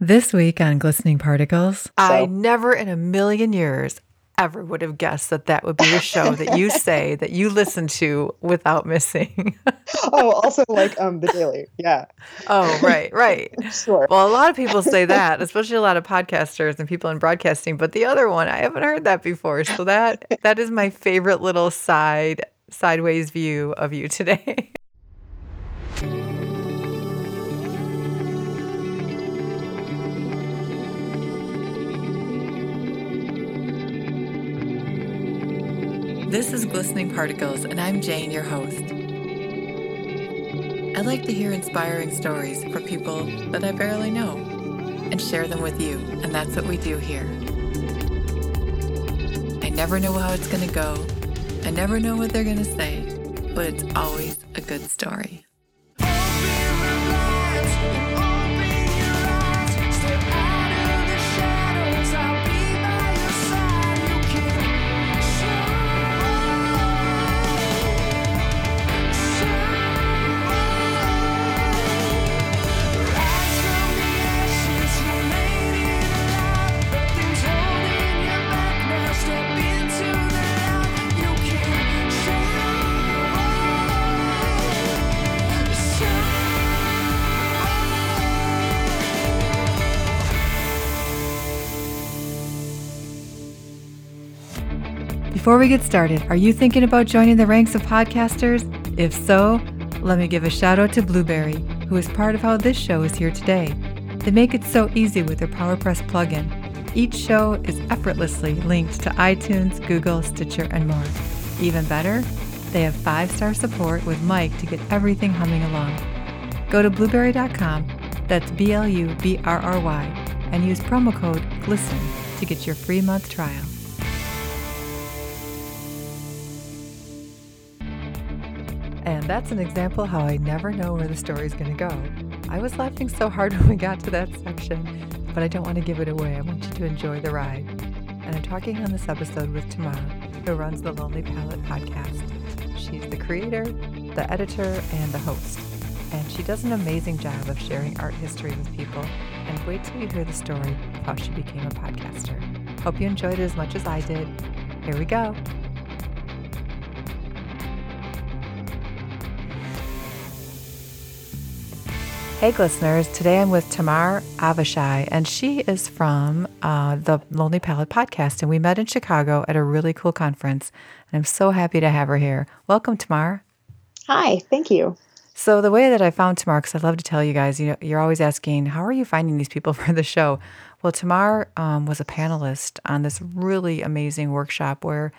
This week on Glistening Particles, I never in a million years ever would have guessed that that would be the show that you say that you listen to without missing. oh, also like um the daily. Yeah. Oh, right, right. sure. Well, a lot of people say that, especially a lot of podcasters and people in broadcasting, but the other one, I haven't heard that before. So that that is my favorite little side sideways view of you today. This is Glistening Particles, and I'm Jane, your host. I like to hear inspiring stories from people that I barely know and share them with you, and that's what we do here. I never know how it's going to go, I never know what they're going to say, but it's always a good story. Before we get started, are you thinking about joining the ranks of podcasters? If so, let me give a shout out to Blubrry, who is part of how this show is here today. They make it so easy with their PowerPress plugin. Each show is effortlessly linked to iTunes, Google, Stitcher, and more. Even better, they have five star support with Mike to get everything humming along. Go to blubrry.com, that's B L U B R R Y, and use promo code GLISTEN to get your free month trial. That's an example how I never know where the story's going to go. I was laughing so hard when we got to that section, but I don't want to give it away. I want you to enjoy the ride. And I'm talking on this episode with Tamar, who runs the Lonely Palette podcast. She's the creator, the editor, and the host. And she does an amazing job of sharing art history with people. And wait till you hear the story of how she became a podcaster. Hope you enjoyed it as much as I did. Here we go. Hey, listeners. Today I'm with Tamar Avishai, and she is from uh, the Lonely Palette podcast. And we met in Chicago at a really cool conference. And I'm so happy to have her here. Welcome, Tamar. Hi, thank you. So, the way that I found Tamar, because I love to tell you guys, you know, you're always asking, how are you finding these people for the show? Well, Tamar um, was a panelist on this really amazing workshop where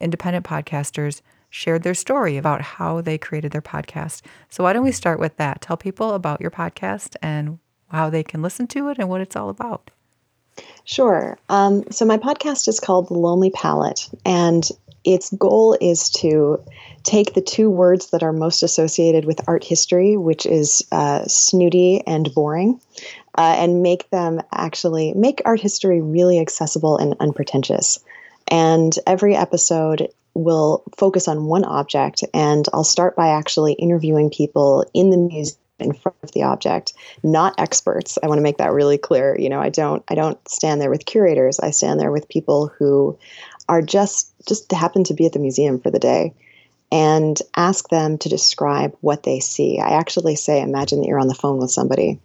independent podcasters shared their story about how they created their podcast. So, why don't we start with that? Tell people about your podcast and how they can listen to it and what it's all about. Sure. Um, so, my podcast is called The Lonely Palette, and its goal is to take the two words that are most associated with art history, which is uh, snooty and boring, uh, and make them actually make art history really accessible and unpretentious. And every episode will focus on one object, and I'll start by actually interviewing people in the museum in front of the object not experts i want to make that really clear you know i don't i don't stand there with curators i stand there with people who are just just happen to be at the museum for the day and ask them to describe what they see i actually say imagine that you're on the phone with somebody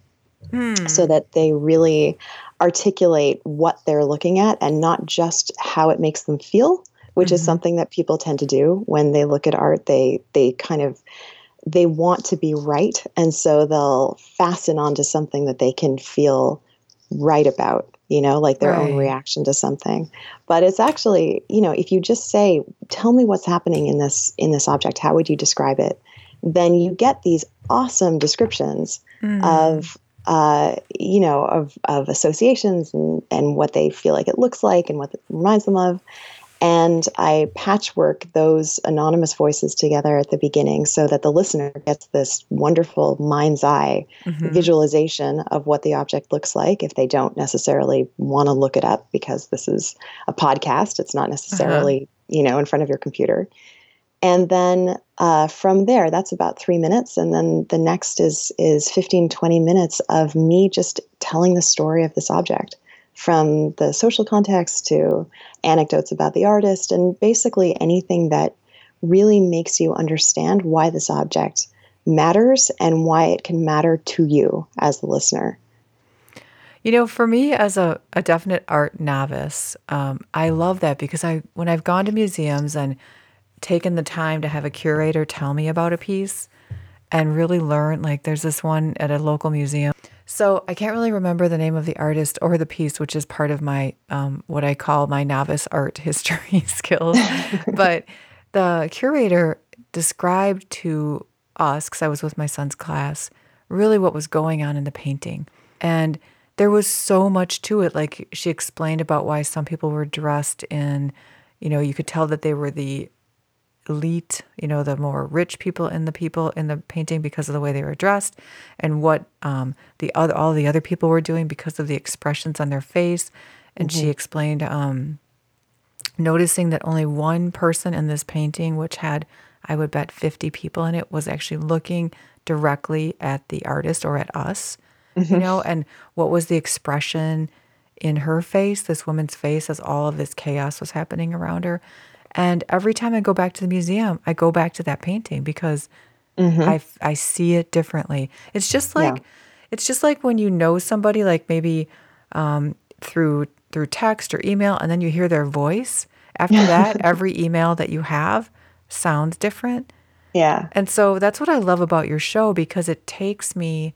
hmm. so that they really articulate what they're looking at and not just how it makes them feel which mm-hmm. is something that people tend to do when they look at art. They they kind of they want to be right, and so they'll fasten onto something that they can feel right about. You know, like their right. own reaction to something. But it's actually, you know, if you just say, "Tell me what's happening in this in this object. How would you describe it?" Then you get these awesome descriptions mm. of uh, you know, of, of associations and, and what they feel like it looks like and what it reminds them of. And I patchwork those anonymous voices together at the beginning so that the listener gets this wonderful mind's eye mm-hmm. visualization of what the object looks like if they don't necessarily want to look it up because this is a podcast. It's not necessarily, uh-huh. you know, in front of your computer. and then uh, from there that's about three minutes and then the next is is 15 20 minutes of me just telling the story of this object from the social context to anecdotes about the artist and basically anything that really makes you understand why this object matters and why it can matter to you as the listener you know, for me as a, a definite art novice, um, I love that because I when I've gone to museums and taken the time to have a curator tell me about a piece and really learn, like there's this one at a local museum. So I can't really remember the name of the artist or the piece, which is part of my um, what I call my novice art history skills. but the curator described to us, because I was with my son's class, really what was going on in the painting. And there was so much to it. Like she explained about why some people were dressed in, you know, you could tell that they were the elite, you know, the more rich people in the people in the painting because of the way they were dressed, and what um, the other all the other people were doing because of the expressions on their face. And mm-hmm. she explained um, noticing that only one person in this painting, which had I would bet 50 people in it, was actually looking directly at the artist or at us mm-hmm. you know, and what was the expression in her face, this woman's face, as all of this chaos was happening around her. And every time I go back to the museum, I go back to that painting because mm-hmm. I, I see it differently. It's just like yeah. it's just like when you know somebody, like maybe um, through through text or email, and then you hear their voice. After that, every email that you have sounds different. Yeah. And so that's what I love about your show because it takes me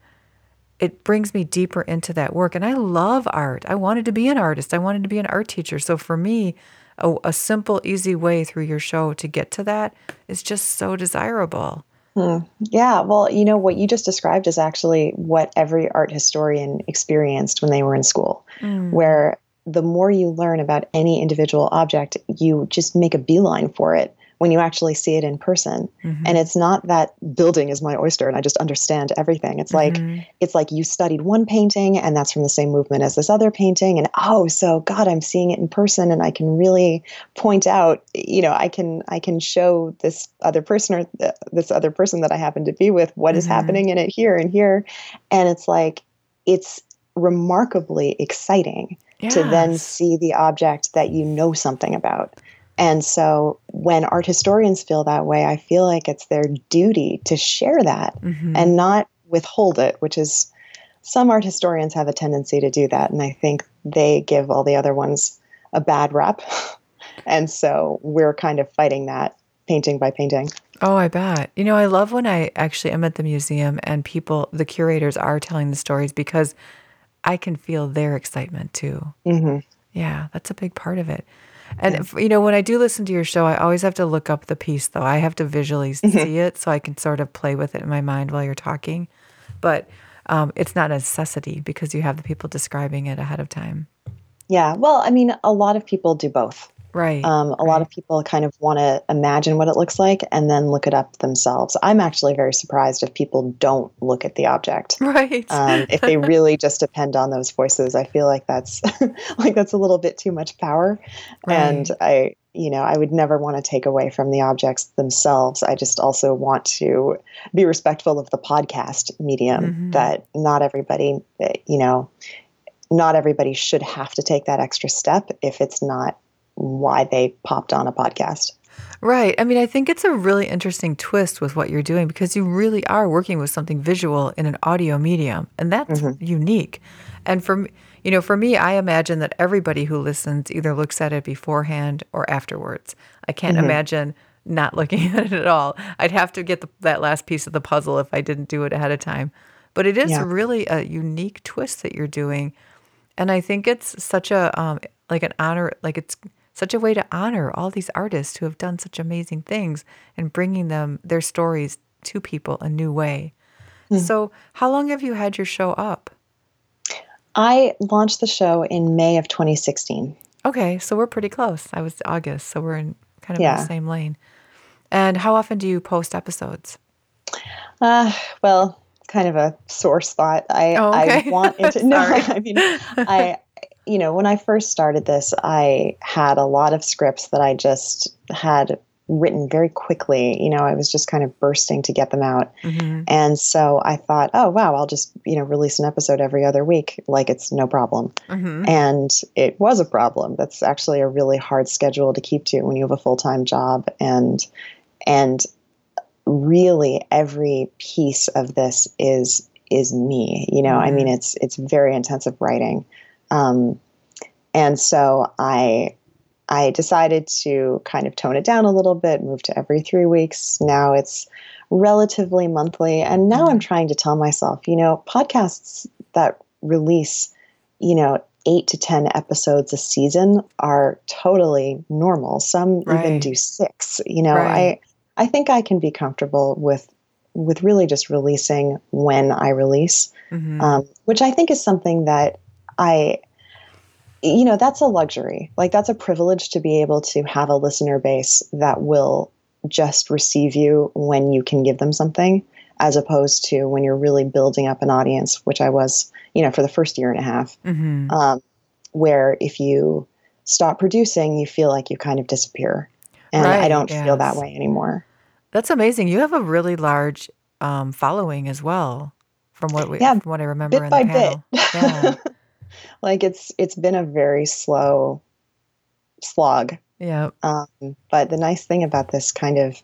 it brings me deeper into that work. And I love art. I wanted to be an artist. I wanted to be an art teacher. So for me, a, a simple, easy way through your show to get to that is just so desirable. Hmm. Yeah, well, you know, what you just described is actually what every art historian experienced when they were in school, mm. where the more you learn about any individual object, you just make a beeline for it when you actually see it in person. Mm-hmm. And it's not that building is my oyster and I just understand everything. It's mm-hmm. like it's like you studied one painting and that's from the same movement as this other painting and oh, so god, I'm seeing it in person and I can really point out, you know, I can I can show this other person or th- this other person that I happen to be with what mm-hmm. is happening in it here and here. And it's like it's remarkably exciting yes. to then see the object that you know something about. And so when art historians feel that way, I feel like it's their duty to share that mm-hmm. and not withhold it, which is some art historians have a tendency to do that. And I think they give all the other ones a bad rep. and so we're kind of fighting that painting by painting. Oh, I bet. You know, I love when I actually am at the museum and people, the curators are telling the stories because I can feel their excitement too. Mm-hmm. Yeah, that's a big part of it. And if, you know, when I do listen to your show, I always have to look up the piece though. I have to visually mm-hmm. see it so I can sort of play with it in my mind while you're talking. But um, it's not a necessity because you have the people describing it ahead of time. Yeah. Well, I mean, a lot of people do both. Right. Um, a right. lot of people kind of want to imagine what it looks like and then look it up themselves. I'm actually very surprised if people don't look at the object. Right. Um, if they really just depend on those voices, I feel like that's like that's a little bit too much power. Right. And I, you know, I would never want to take away from the objects themselves. I just also want to be respectful of the podcast medium. Mm-hmm. That not everybody, eh, you know, not everybody should have to take that extra step if it's not why they popped on a podcast. Right. I mean, I think it's a really interesting twist with what you're doing because you really are working with something visual in an audio medium, and that's mm-hmm. unique. And for you know, for me, I imagine that everybody who listens either looks at it beforehand or afterwards. I can't mm-hmm. imagine not looking at it at all. I'd have to get the, that last piece of the puzzle if I didn't do it ahead of time. But it is yeah. really a unique twist that you're doing, and I think it's such a um, like an honor, like it's such a way to honor all these artists who have done such amazing things and bringing them their stories to people a new way. Mm. So, how long have you had your show up? I launched the show in May of 2016. Okay, so we're pretty close. I was August, so we're in kind of yeah. the same lane. And how often do you post episodes? Uh, well, kind of a sore spot. I oh, okay. I want to no, I mean I you know, when I first started this, I had a lot of scripts that I just had written very quickly. You know, I was just kind of bursting to get them out. Mm-hmm. And so I thought, oh, wow, I'll just, you know, release an episode every other week like it's no problem. Mm-hmm. And it was a problem. That's actually a really hard schedule to keep to when you have a full time job. And, and, really every piece of this is is me you know mm-hmm. i mean mm-hmm. it's it's very intensive writing um, and so i I decided to kind of tone it down a little bit, move to every three weeks. Now it's relatively monthly. And now I'm trying to tell myself, you know, podcasts that release, you know, eight to 10 episodes a season are totally normal. Some right. even do six. You know, right. I, I think I can be comfortable with with really just releasing when I release, mm-hmm. um, which I think is something that I you know, that's a luxury. Like, that's a privilege to be able to have a listener base that will just receive you when you can give them something, as opposed to when you're really building up an audience, which I was, you know, for the first year and a half, mm-hmm. um, where if you stop producing, you feel like you kind of disappear. And right, I don't yes. feel that way anymore. That's amazing. You have a really large um, following as well, from what we, yeah, from what I remember bit in by the panel. Bit. Yeah. like it's it's been a very slow slog. Yeah. Um, but the nice thing about this kind of,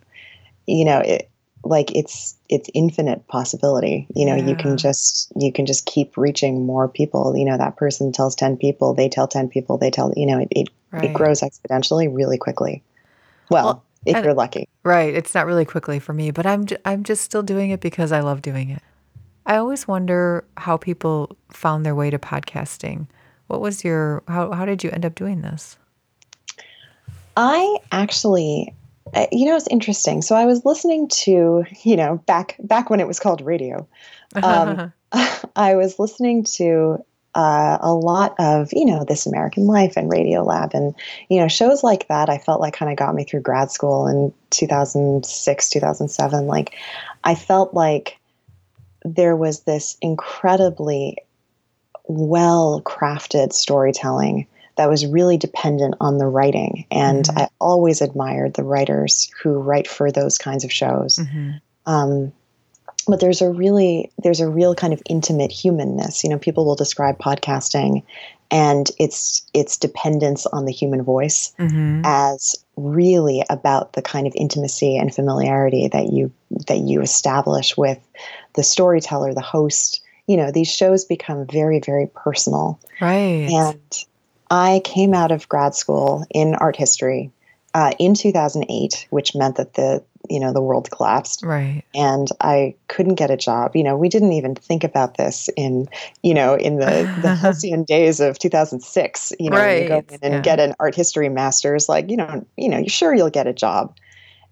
you know, it like it's it's infinite possibility. You know, yeah. you can just you can just keep reaching more people. You know, that person tells ten people, they tell ten people, they tell you know, it it, right. it grows exponentially really quickly. Well, well if you're lucky. Right. It's not really quickly for me, but I'm j- I'm just still doing it because I love doing it. I always wonder how people found their way to podcasting. What was your how how did you end up doing this? I actually uh, you know it's interesting. So I was listening to, you know, back back when it was called radio. Um, I was listening to uh, a lot of you know this American Life and Radiolab and you know shows like that. I felt like kind of got me through grad school in 2006, 2007. Like I felt like there was this incredibly well crafted storytelling that was really dependent on the writing. And mm-hmm. I always admired the writers who write for those kinds of shows. Mm-hmm. Um, but there's a really there's a real kind of intimate humanness. You know, people will describe podcasting and its its dependence on the human voice mm-hmm. as really about the kind of intimacy and familiarity that you that you establish with the storyteller, the host. You know, these shows become very, very personal. Right. And I came out of grad school in art history uh, in 2008, which meant that the you know the world collapsed right and i couldn't get a job you know we didn't even think about this in you know in the the halcyon days of 2006 you know right. you go in and yeah. get an art history master's like you know you know you're sure you'll get a job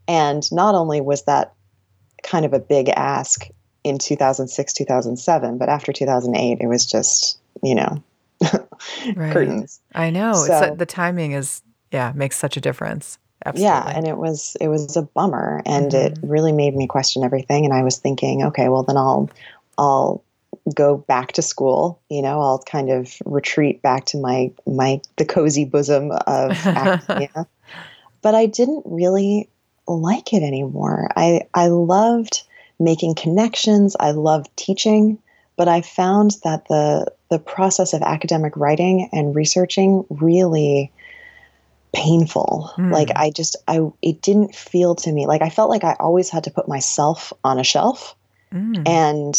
and not only was that kind of a big ask in 2006 2007 but after 2008 it was just you know right. curtains i know so, the timing is yeah makes such a difference Absolutely. Yeah, and it was it was a bummer, and mm-hmm. it really made me question everything. And I was thinking, okay, well then I'll I'll go back to school. You know, I'll kind of retreat back to my my the cozy bosom of academia. but I didn't really like it anymore. I I loved making connections. I loved teaching, but I found that the the process of academic writing and researching really painful. Mm. Like I just I it didn't feel to me like I felt like I always had to put myself on a shelf mm. and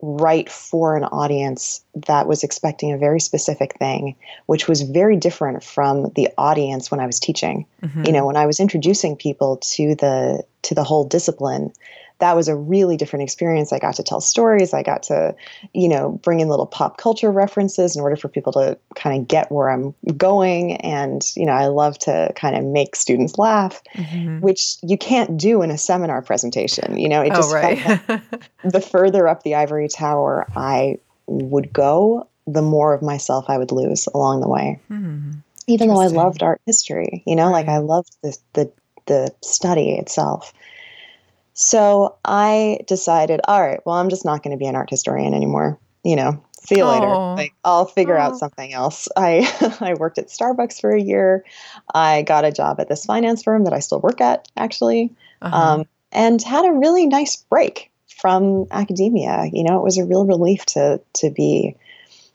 write for an audience that was expecting a very specific thing, which was very different from the audience when I was teaching. Mm-hmm. You know, when I was introducing people to the to the whole discipline, that was a really different experience. I got to tell stories. I got to, you know, bring in little pop culture references in order for people to kind of get where I'm going. And, you know, I love to kind of make students laugh, mm-hmm. which you can't do in a seminar presentation. You know, it oh, just oh, right. the further up the ivory tower I would go, the more of myself I would lose along the way. Mm-hmm. Even though I loved art history, you know, right. like I loved the the the study itself. So I decided, all right, well, I'm just not going to be an art historian anymore. You know, See you later. Oh. Like I'll figure Oh. out something else. I I worked at Starbucks for a year. I got a job at this finance firm that I still work at actually. Uh-huh. Um, and had a really nice break from academia. You know, it was a real relief to to be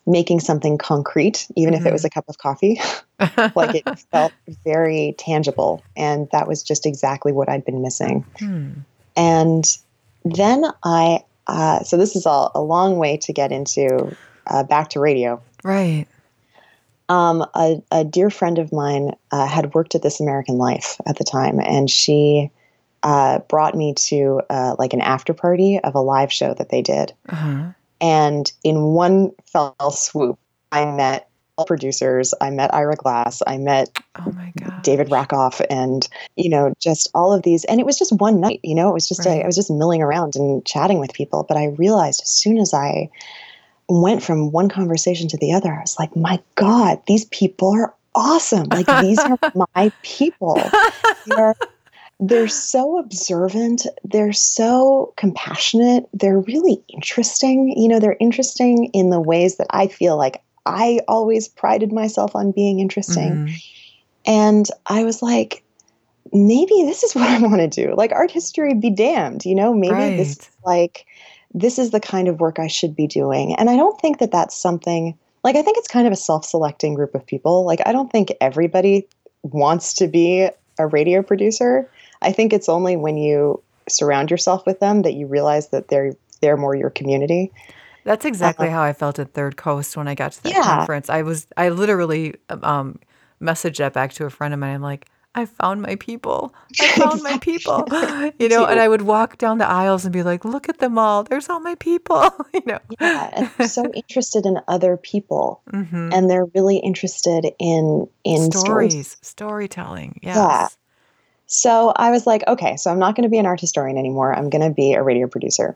making something concrete, even if it was a cup of coffee. like it felt very tangible, and that was just exactly what I'd been missing. Hmm. And then I, uh, so this is all a long way to get into uh, back to radio. Right. Um, a, a dear friend of mine uh, had worked at This American Life at the time, and she uh, brought me to uh, like an after party of a live show that they did. Uh-huh. And in one fell swoop, I met producers. I met Ira Glass. I met Oh my god. David Rakoff and, you know, just all of these. And it was just one night, you know, it was just, Right. I was just milling around and chatting with people. But I realized as soon as I went from one conversation to the other, I was like, my God, these people are awesome. Like, these are my people. They're, they're so observant. They're so compassionate. They're really interesting. You know, they're interesting in the ways that I feel like I always prided myself on being interesting. Mhm. And I was like, maybe this is what I want to do. Like art history be damned, you know, maybe this is like this is the kind of work I should be doing. And I don't think that that's something like I think it's kind of a self-selecting group of people. Like I don't think everybody wants to be a radio producer. I think it's only when you surround yourself with them that you realize that they're they're more your community. That's exactly how I felt at Third Coast when I got to that. Yeah. conference. I was I literally um messaged that back to a friend of mine. I'm like, I found my people. I found my people. You know, and. I would walk down the aisles and be like, look at them all. There's all my people. you know. Yeah, so interested in other people. hmm and they're really interested in in stories. Stories, storytelling. Yes. Yeah. So I was like, okay, so I'm not going to be an art historian anymore. I'm going to be a radio producer.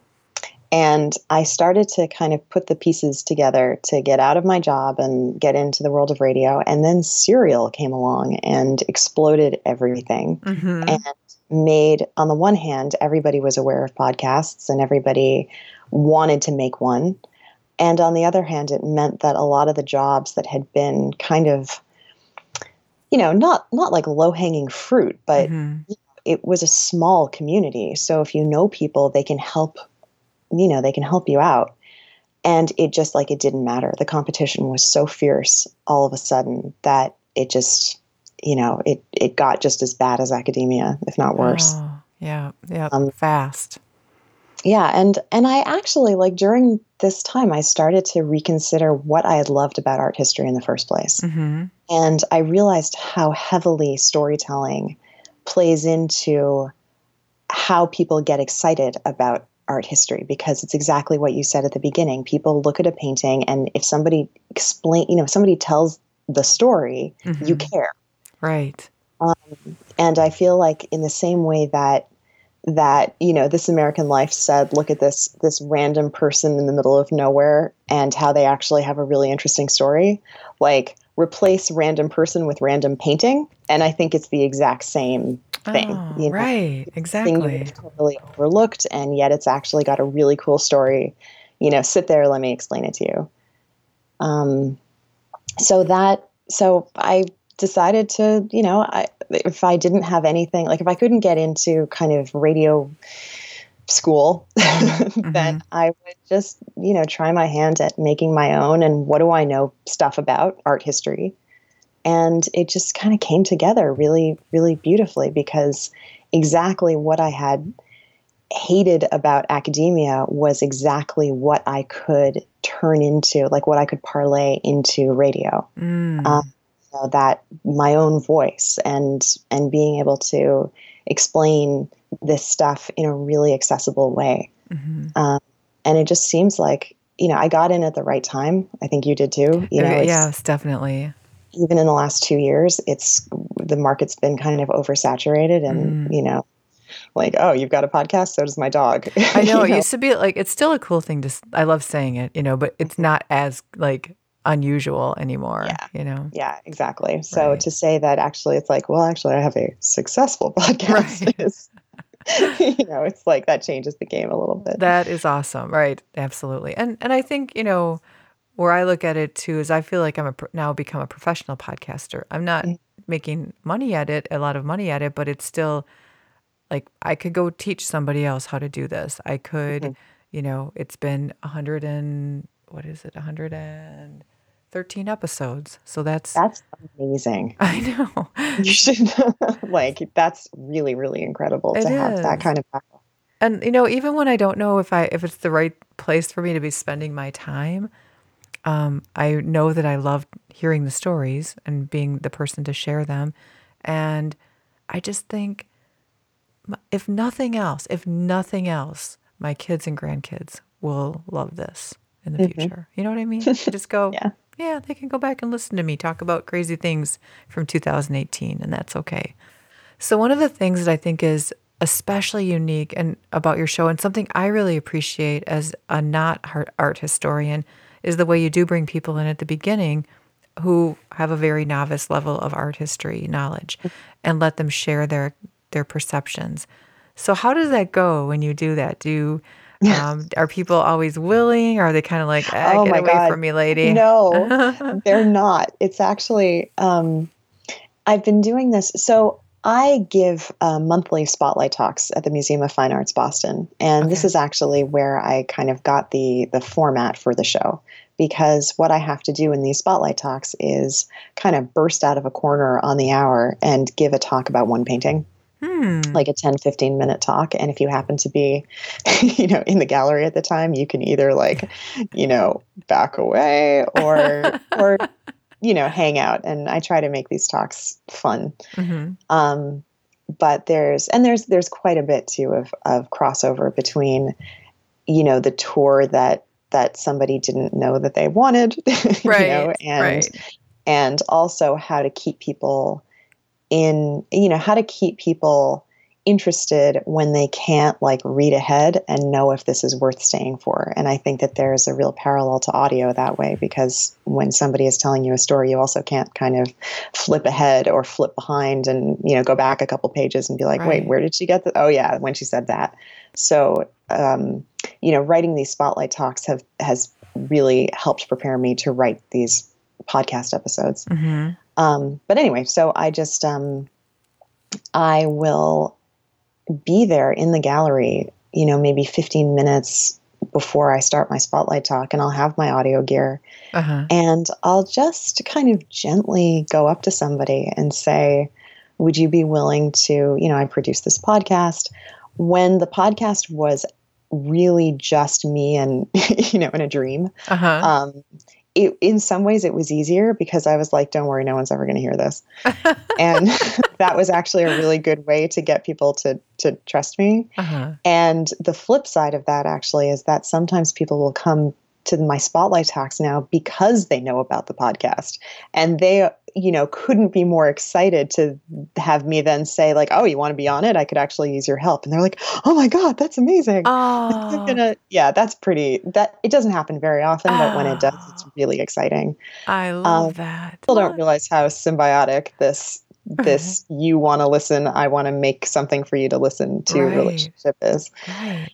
And I started to kind of put the pieces together to get out of my job and get into the world of radio. And then Serial came along and exploded everything hmm and made, on the one hand, everybody was aware of podcasts and everybody wanted to make one. And on the other hand, it meant that a lot of the jobs that had been kind of, you know, not not like low hanging fruit, but hmm it was a small community. So if you know people, they can help, you know, they can help you out. And it just like it didn't matter. The competition was so fierce all of a sudden that it just, you know, it it got just as bad as academia, if not worse. Oh, yeah. Yeah. Um, Fast. Yeah, and and I actually like during this time I started to reconsider what I had loved about art history in the first place. hmm And I realized how heavily storytelling plays into how people get excited about art history because it's exactly what you said at the beginning. People look at a painting and if somebody explain, you know, if somebody tells the story, you Mhm. care. Right. And I feel like in the same way that that you know this American Life said, look at this this random person in the middle of nowhere and how they actually have a really interesting story. Like replace random person with random painting, and I think it's the exact same thing. Oh, you know? right. Exactly. totally overlooked, and yet it's actually got a really cool story. You know, sit there, let me explain it to you. Um, so that, so I decided to, you know, I, if I didn't have anything, like if I couldn't get into kind of radio school, then I would just, you know, try my hand at making my own and what do I know stuff about art history. And it just kind of came together really, really beautifully because exactly what I had hated about academia was exactly what I could turn into, like what I could parlay into radio. Mm. Um, you know, that my own voice and and being able to explain this stuff in a really accessible way. Mhm. Um, and it just seems like you know I got in at the right time. I think you did too. You know, Uh, yes, definitely. Even in the last two years, it's the market's been kind of oversaturated, and Mm. you know, like oh, you've got a podcast, so does my dog. I know You it used to be like it's still a cool thing to. I love saying it, you know, but it's not as like unusual anymore. Yeah. You know. Yeah, exactly. So Right. to say that actually it's like, well, actually I have a successful podcast Right. is you know, it's like that changes the game a little bit. That is awesome. Right. Absolutely. And and I think, you know, where I look at it too is I feel like I'm a now become a professional podcaster. I'm not mm-hmm. making money at it, a lot of money at it, but it's still like I could go teach somebody else how to do this. I could, mm-hmm. you know, it's been a hundred and what is it, a hundred and 13 episodes. So that's That's amazing. I know. You should like that's really really incredible it to is. have that kind of. And you know, even when I don't know if I if it's the right place for me to be spending my time, um, I know that I love hearing the stories and being the person to share them. And I just think if nothing else, if nothing else, my kids and grandkids will love this in the mm-hmm. future. You know what I mean? just go, yeah yeah, they can go back and listen to me talk about crazy things from 2018, and that's okay. So, one of the things that I think is especially unique and about your show, and something I really appreciate as a not art historian, is the way you do bring people in at the beginning who have a very novice level of art history knowledge and let them share their their perceptions. So, how does that go when you do that? Do um, are people always willing? Or are they kind of like, eh, oh get away God. from me, lady? No, they're not. It's actually, um, I've been doing this. So I give uh, monthly spotlight talks at the Museum of Fine Arts Boston, and okay. this is actually where I kind of got the the format for the show because what I have to do in these spotlight talks is kind of burst out of a corner on the hour and give a talk about one painting. Hmm. like a 10 15 minute talk and if you happen to be you know in the gallery at the time you can either like you know back away or or you know hang out and i try to make these talks fun mm-hmm. um, but there's and there's there's quite a bit too of of crossover between you know the tour that that somebody didn't know that they wanted right, you know and right. and also how to keep people in you know how to keep people interested when they can't like read ahead and know if this is worth staying for and i think that there's a real parallel to audio that way because when somebody is telling you a story you also can't kind of flip ahead or flip behind and you know go back a couple pages and be like right. wait where did she get that oh yeah when she said that so um, you know writing these spotlight talks have has really helped prepare me to write these podcast episodes mm-hmm. Um, but anyway, so I just um, I will be there in the gallery, you know, maybe 15 minutes before I start my spotlight talk, and I'll have my audio gear, uh-huh. and I'll just kind of gently go up to somebody and say, "Would you be willing to?" You know, I produce this podcast. When the podcast was really just me and you know in a dream uh-huh. um, it, in some ways it was easier because I was like, don't worry, no one's ever going to hear this. and that was actually a really good way to get people to, to trust me. Uh-huh. And the flip side of that actually is that sometimes people will come to my spotlight talks now because they know about the podcast. And they you know couldn't be more excited to have me then say like oh you want to be on it? I could actually use your help. And they're like oh my god that's amazing. Oh. Gonna, yeah that's pretty that it doesn't happen very often but when it does it's really exciting. I love um, that. people don't realize how symbiotic this this you want to listen i want to make something for you to listen to right. relationship is. Right.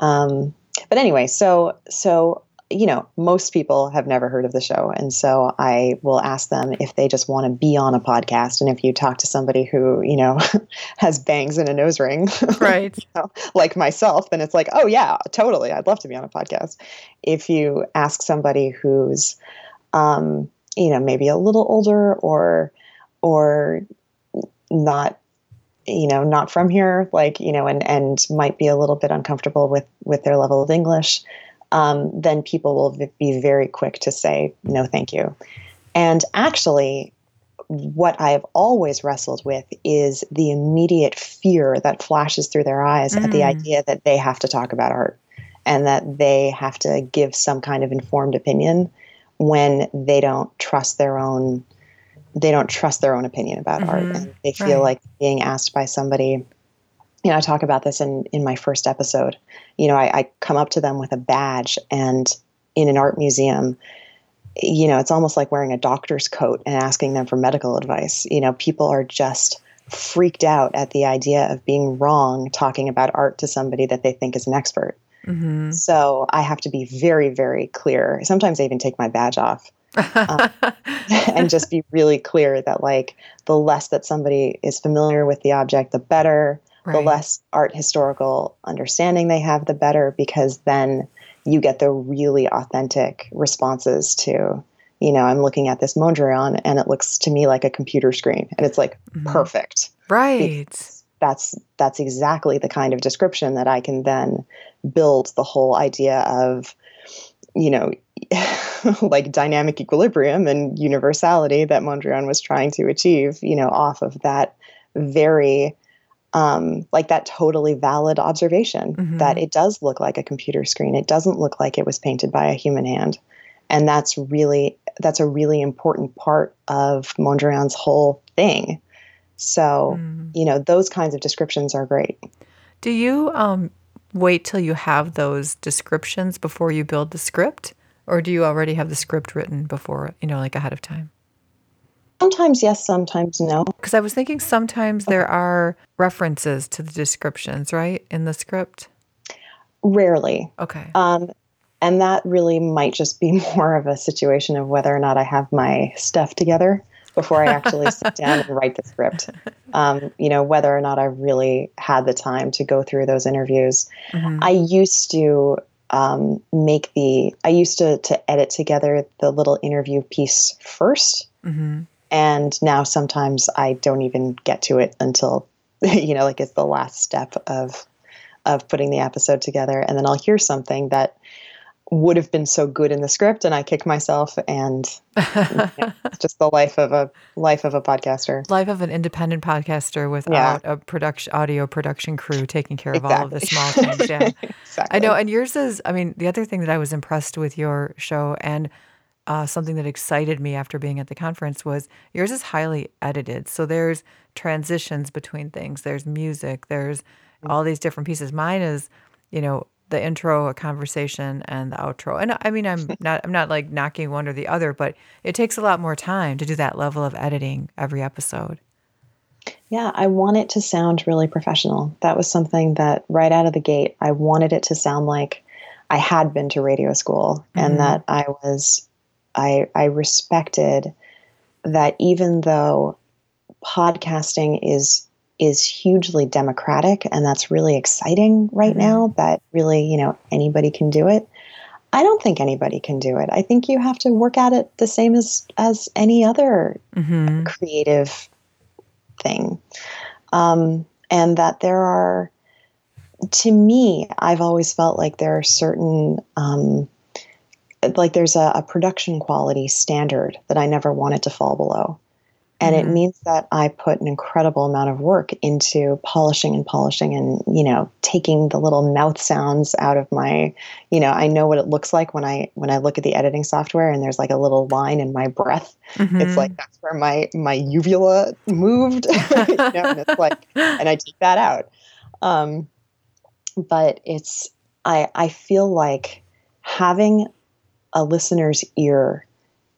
um but anyway so so you know, most people have never heard of the show. And so I will ask them if they just want to be on a podcast. And if you talk to somebody who, you know, has bangs and a nose ring, right. you know, like myself, then it's like, oh, yeah, totally. I'd love to be on a podcast. If you ask somebody who's, um, you know, maybe a little older or, or not you know not from here like you know and and might be a little bit uncomfortable with with their level of english um, then people will be very quick to say, no, thank you. And actually, what I have always wrestled with is the immediate fear that flashes through their eyes mm. at the mm. idea that they have to talk about art and that they have to give some kind of informed opinion when they don't trust their own they don't trust their own opinion about mm-hmm. art and they feel right. like being asked by somebody you know, I talk about this in, in my first episode. You know, I, I come up to them with a badge and in an art museum, you know, it's almost like wearing a doctor's coat and asking them for medical advice. You know, people are just freaked out at the idea of being wrong talking about art to somebody that they think is an expert. Mm-hmm. So I have to be very, very clear. Sometimes I even take my badge off. um, and just be really clear that like the less that somebody is familiar with the object the better right. the less art historical understanding they have the better because then you get the really authentic responses to you know i'm looking at this mondrian and it looks to me like a computer screen and it's like mm-hmm. perfect right that's that's exactly the kind of description that I can then build the whole idea of you know like dynamic equilibrium and universality that Mondrian was trying to achieve you know off of that very um, like that totally valid observation mm-hmm. that it does look like a computer screen it doesn't look like it was painted by a human hand and that's really that's a really important part of Mondrian's whole thing so, mm. you know, those kinds of descriptions are great. Do you um, wait till you have those descriptions before you build the script? Or do you already have the script written before, you know, like ahead of time? Sometimes yes, sometimes no. Because I was thinking sometimes there are references to the descriptions, right, in the script? Rarely. Okay. Um, and that really might just be more of a situation of whether or not I have my stuff together before I actually sit down and write the script. Um, you know, whether or not I really had the time to go through those interviews. Mm-hmm. I used to um, make the, I used to, to edit together the little interview piece 1st mm-hmm. And now sometimes I don't even get to it until, you know, like it's the last step of, of putting the episode together. And then I'll hear something that would have been so good in the script and I kick myself and just the life of a life of a podcaster. Life of an independent podcaster without yeah. a production audio production crew taking care of exactly. all of the small things. Yeah. exactly. I know. And yours is I mean, the other thing that I was impressed with your show and uh, something that excited me after being at the conference was yours is highly edited. So there's transitions between things. There's music. There's mm. all these different pieces. Mine is, you know, the intro, a conversation, and the outro. And I mean, I'm not I'm not like knocking one or the other, but it takes a lot more time to do that level of editing every episode. Yeah, I want it to sound really professional. That was something that right out of the gate, I wanted it to sound like I had been to radio school mm-hmm. and that I was I I respected that even though podcasting is is hugely democratic and that's really exciting right mm-hmm. now that really you know anybody can do it i don't think anybody can do it i think you have to work at it the same as as any other mm-hmm. creative thing um, and that there are to me i've always felt like there are certain um, like there's a, a production quality standard that i never wanted to fall below and mm-hmm. it means that I put an incredible amount of work into polishing and polishing and, you know, taking the little mouth sounds out of my, you know, I know what it looks like when I when I look at the editing software and there's like a little line in my breath. Mm-hmm. It's like that's where my my uvula moved. you know, and it's like and I take that out. Um, but it's I I feel like having a listener's ear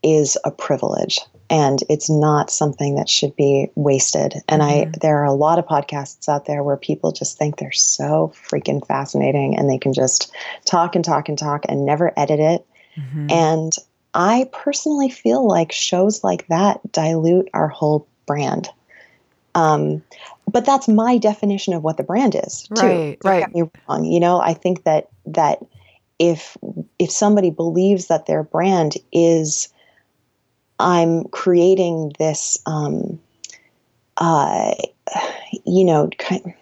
is a privilege and it's not something that should be wasted. And mm-hmm. I there are a lot of podcasts out there where people just think they're so freaking fascinating and they can just talk and talk and talk and never edit it. Mm-hmm. And I personally feel like shows like that dilute our whole brand. Um, but that's my definition of what the brand is. Too. Right, Don't right. Get me wrong. You know, I think that that if if somebody believes that their brand is I'm creating this, um, uh, you know, kind,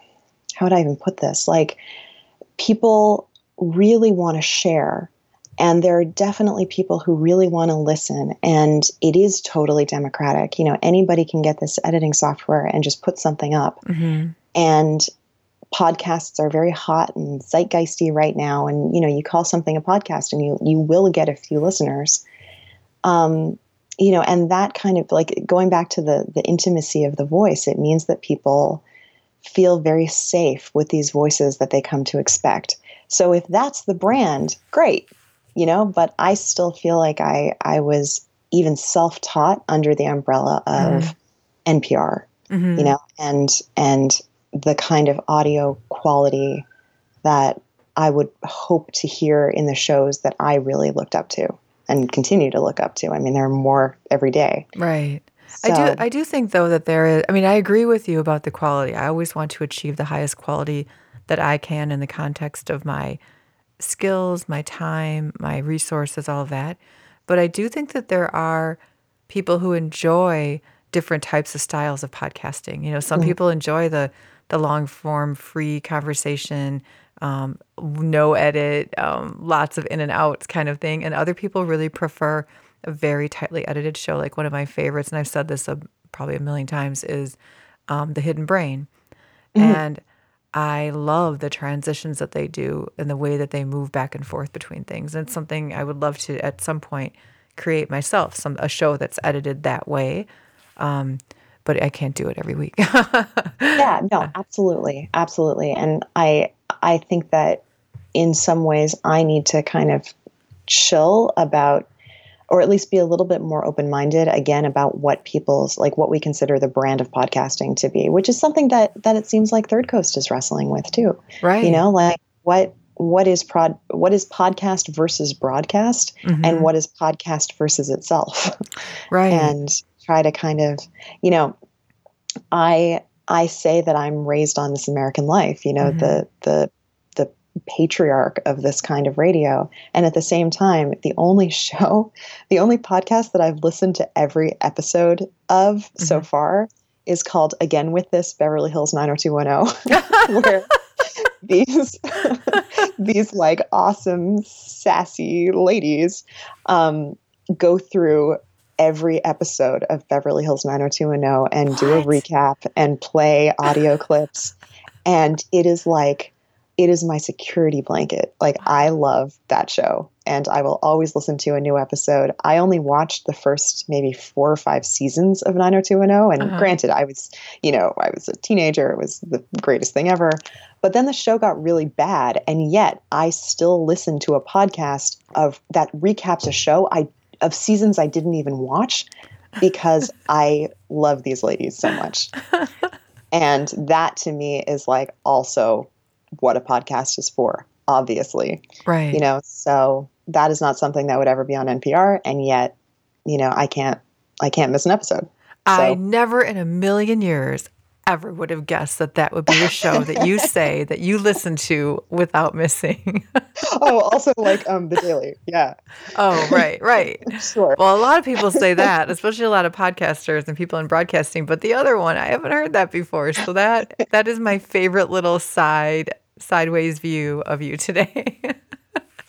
how would I even put this? Like, people really want to share. And there are definitely people who really want to listen. And it is totally democratic. You know, anybody can get this editing software and just put something up. Mm-hmm. And podcasts are very hot and zeitgeisty right now. And, you know, you call something a podcast and you, you will get a few listeners. Um, you know, and that kind of like going back to the the intimacy of the voice, it means that people feel very safe with these voices that they come to expect. So if that's the brand, great, you know, but I still feel like I I was even self-taught under the umbrella of mm-hmm. NPR, mm-hmm. you know, and and the kind of audio quality that I would hope to hear in the shows that I really looked up to and continue to look up to. I mean, there are more every day. Right. So, I do I do think though that there is I mean, I agree with you about the quality. I always want to achieve the highest quality that I can in the context of my skills, my time, my resources, all of that. But I do think that there are people who enjoy different types of styles of podcasting. You know, some mm people enjoy the the long form, free conversation, um, no edit, um, lots of in and outs kind of thing, and other people really prefer a very tightly edited show. Like one of my favorites, and I've said this a, probably a million times, is um, The Hidden Brain, mm and I love the transitions that they do and the way that they move back and forth between things. And it's something I would love to at some point create myself, some a show that's edited that way. Um, but I can't do it every week. yeah, no, absolutely, absolutely. And I I think that in some ways I need to kind of chill about or at least be a little bit more open-minded again about what people's like what we consider the brand of podcasting to be which is something that that it seems like third coast is wrestling with too right you know like what what is prod what is podcast versus broadcast mm-hmm. and what is podcast versus itself right and try to kind of you know i i say that i'm raised on this american life you know mm-hmm. the the the patriarch of this kind of radio and at the same time the only show the only podcast that i've listened to every episode of mm-hmm. so far is called again with this beverly hills 90210 where these these like awesome sassy ladies um, go through every episode of Beverly Hills 90210 and what? do a recap and play audio clips and it is like it is my security blanket. Like I love that show and I will always listen to a new episode. I only watched the first maybe four or five seasons of 90210 and uh-huh. granted I was, you know, I was a teenager, it was the greatest thing ever. But then the show got really bad and yet I still listen to a podcast of that recaps a show I of seasons I didn't even watch because I love these ladies so much. and that to me is like also what a podcast is for, obviously. Right. You know, so that is not something that would ever be on NPR. And yet, you know, I can't, I can't miss an episode. So. I never in a million years ever would have guessed that that would be a show that you say that you listen to without missing. oh, also like um the Daily. Yeah. Oh, right, right. sure. Well, a lot of people say that, especially a lot of podcasters and people in broadcasting, but the other one, I haven't heard that before. So that that is my favorite little side sideways view of you today.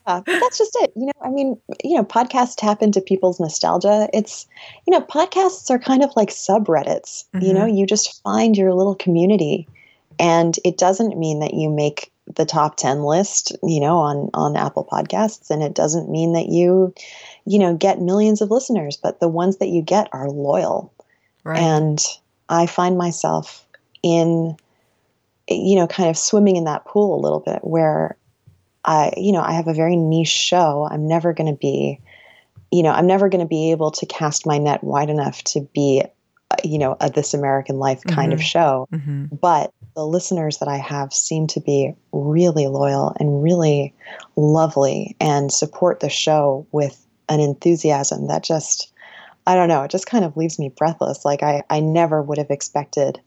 But that's just it. You know, I mean, you know, podcasts tap into people's nostalgia. It's, you know, podcasts are kind of like subreddits. Mm-hmm. You know, mm-hmm. you just find your little community. And it doesn't mean that you make the top 10 list, you know, on on Apple Podcasts and it doesn't mean that you, you know, get millions of listeners, but the ones that you get are loyal. Right. And I find myself in you know, kind of swimming in that pool a little bit where I, you know, I have a very niche show. I'm never going to be, you know, I'm never going to be able to cast my net wide enough to be, uh, you know, a This American Life kind mm-hmm. of show. Mm-hmm. But the listeners that I have seem to be really loyal and really lovely and support the show with an enthusiasm that just, I don't know, it just kind of leaves me breathless. Like I, I never would have expected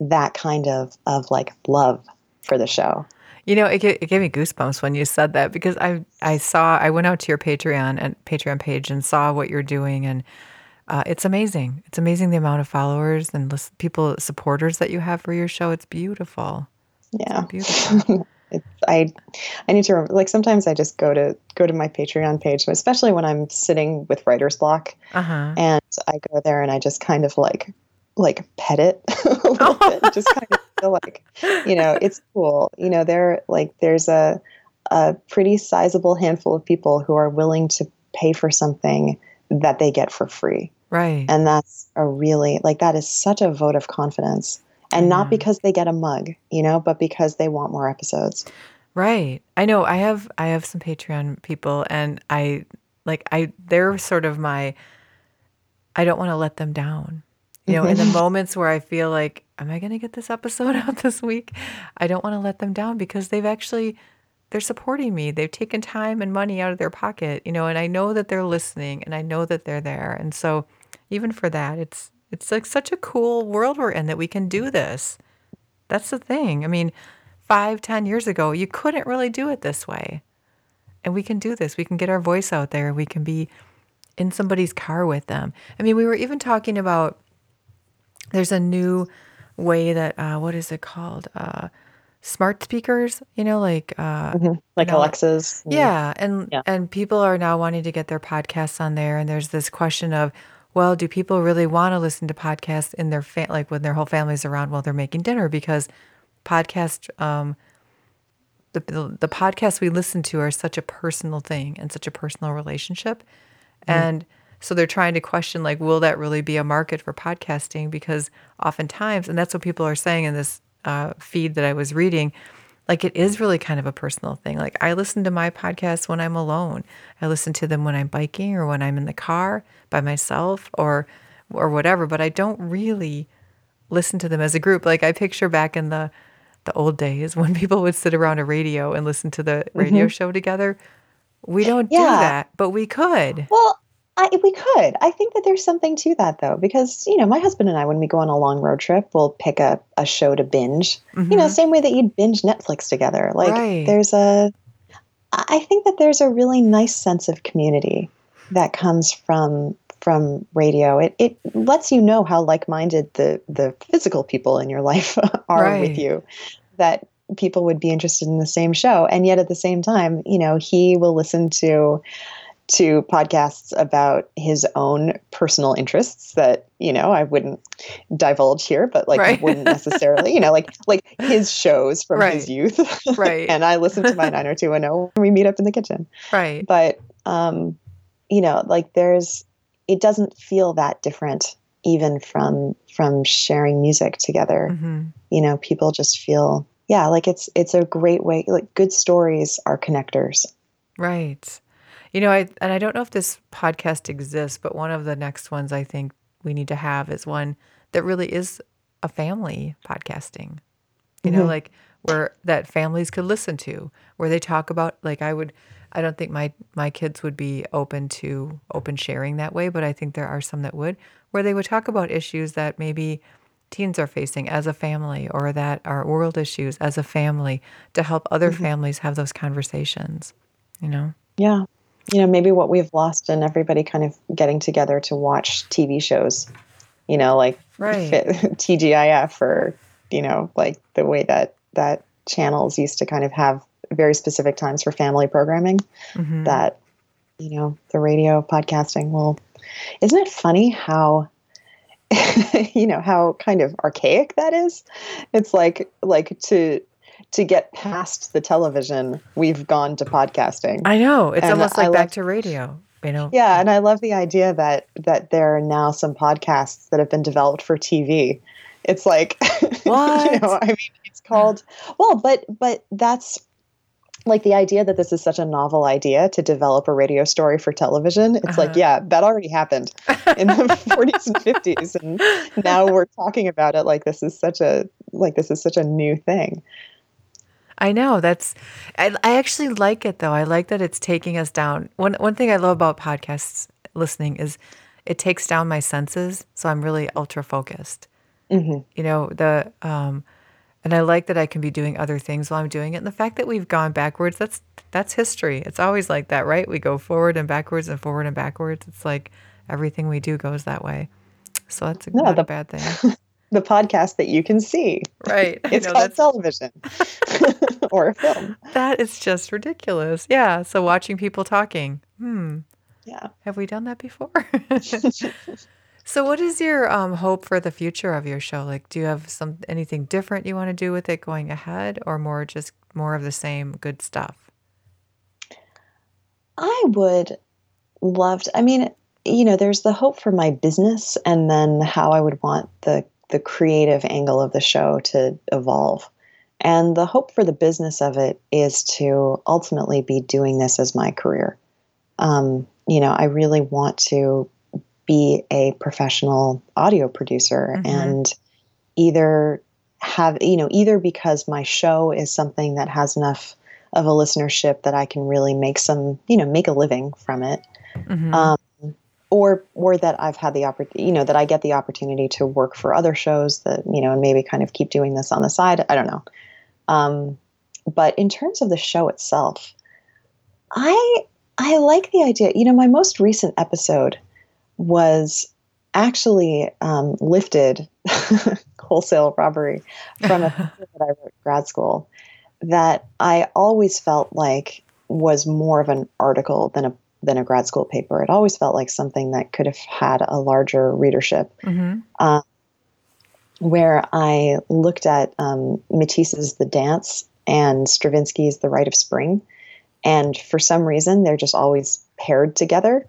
that kind of of like love for the show. You know, it, it gave me goosebumps when you said that because I I saw I went out to your Patreon and Patreon page and saw what you're doing and uh, it's amazing. It's amazing the amount of followers and list, people supporters that you have for your show. It's beautiful. Yeah, it's beautiful. it's, I I need to remember, like sometimes I just go to go to my Patreon page, especially when I'm sitting with writer's block, uh-huh. and I go there and I just kind of like like pet it a little bit, just kind of feel like, you know, it's cool. You know, there like there's a a pretty sizable handful of people who are willing to pay for something that they get for free. Right. And that's a really like that is such a vote of confidence. And mm. not because they get a mug, you know, but because they want more episodes. Right. I know I have I have some Patreon people and I like I they're sort of my I don't want to let them down. You know, in the moments where I feel like, am I going to get this episode out this week? I don't want to let them down because they've actually they're supporting me. They've taken time and money out of their pocket, you know, and I know that they're listening and I know that they're there. And so even for that, it's it's like such a cool world we're in that we can do this. That's the thing. I mean, five, ten years ago, you couldn't really do it this way. And we can do this. We can get our voice out there. We can be in somebody's car with them. I mean, we were even talking about there's a new way that uh, what is it called? Uh, smart speakers, you know, like uh, mm-hmm. like you know, Alexa's. Yeah, and yeah. and people are now wanting to get their podcasts on there, and there's this question of, well, do people really want to listen to podcasts in their fa- like when their whole family's around while they're making dinner? Because podcast, um, the, the the podcasts we listen to are such a personal thing and such a personal relationship, mm-hmm. and so they're trying to question like, will that really be a market for podcasting? Because oftentimes, and that's what people are saying in this uh, feed that I was reading, like it is really kind of a personal thing. Like I listen to my podcasts when I'm alone. I listen to them when I'm biking or when I'm in the car by myself or or whatever, but I don't really listen to them as a group. Like I picture back in the the old days when people would sit around a radio and listen to the radio mm-hmm. show together. We don't yeah. do that, but we could. Well, I, we could. I think that there's something to that though, because you know, my husband and I, when we go on a long road trip, we'll pick a, a show to binge. Mm-hmm. You know, mm-hmm. same way that you'd binge Netflix together. Like right. there's a, I think that there's a really nice sense of community that comes from from radio. It it lets you know how like minded the the physical people in your life are right. with you. That people would be interested in the same show, and yet at the same time, you know, he will listen to to podcasts about his own personal interests that you know I wouldn't divulge here, but like right. wouldn't necessarily you know like like his shows from right. his youth, right? and I listen to my nine oh two oh when we meet up in the kitchen, right? But um, you know, like there's it doesn't feel that different even from from sharing music together. Mm-hmm. You know, people just feel yeah, like it's it's a great way. Like good stories are connectors, right? You know, I and I don't know if this podcast exists, but one of the next ones I think we need to have is one that really is a family podcasting. You mm-hmm. know, like where that families could listen to, where they talk about like I would I don't think my my kids would be open to open sharing that way, but I think there are some that would, where they would talk about issues that maybe teens are facing as a family or that are world issues as a family to help other mm-hmm. families have those conversations, you know? Yeah you know, maybe what we've lost in everybody kind of getting together to watch TV shows, you know, like right. TGIF or, you know, like the way that that channels used to kind of have very specific times for family programming mm-hmm. that, you know, the radio podcasting will, isn't it funny how, you know, how kind of archaic that is? It's like, like to, to get past the television, we've gone to podcasting. I know. It's and almost like I back love, to radio. You know? Yeah, and I love the idea that that there are now some podcasts that have been developed for TV. It's like what? you know, I mean it's called well, but but that's like the idea that this is such a novel idea to develop a radio story for television it's uh-huh. like yeah that already happened in the 40s and 50s and now we're talking about it like this is such a like this is such a new thing I know that's I, I actually like it though. I like that it's taking us down. One one thing I love about podcasts listening is it takes down my senses, so I'm really ultra focused. Mm-hmm. You know the um, and I like that I can be doing other things while I'm doing it. And the fact that we've gone backwards, that's that's history. It's always like that, right? We go forward and backwards and forward and backwards. It's like everything we do goes that way. So that's no, not the, a bad thing. the podcast that you can see. Right. it's know, called television or a film. That is just ridiculous. Yeah. So watching people talking. Hmm. Yeah. Have we done that before? so what is your um, hope for the future of your show? Like do you have some anything different you want to do with it going ahead or more just more of the same good stuff? I would love to I mean, you know, there's the hope for my business and then how I would want the the creative angle of the show to evolve. And the hope for the business of it is to ultimately be doing this as my career. Um, you know, I really want to be a professional audio producer mm-hmm. and either have, you know, either because my show is something that has enough of a listenership that I can really make some, you know, make a living from it. Mm-hmm. Um, or or that I've had the opportunity, you know, that I get the opportunity to work for other shows that, you know, and maybe kind of keep doing this on the side. I don't know. Um, but in terms of the show itself, I I like the idea. You know, my most recent episode was actually um, lifted wholesale robbery from a that I wrote grad school that I always felt like was more of an article than a than a grad school paper. It always felt like something that could have had a larger readership. Mm-hmm. Uh, where I looked at um, Matisse's The Dance and Stravinsky's The Rite of Spring, and for some reason they're just always paired together.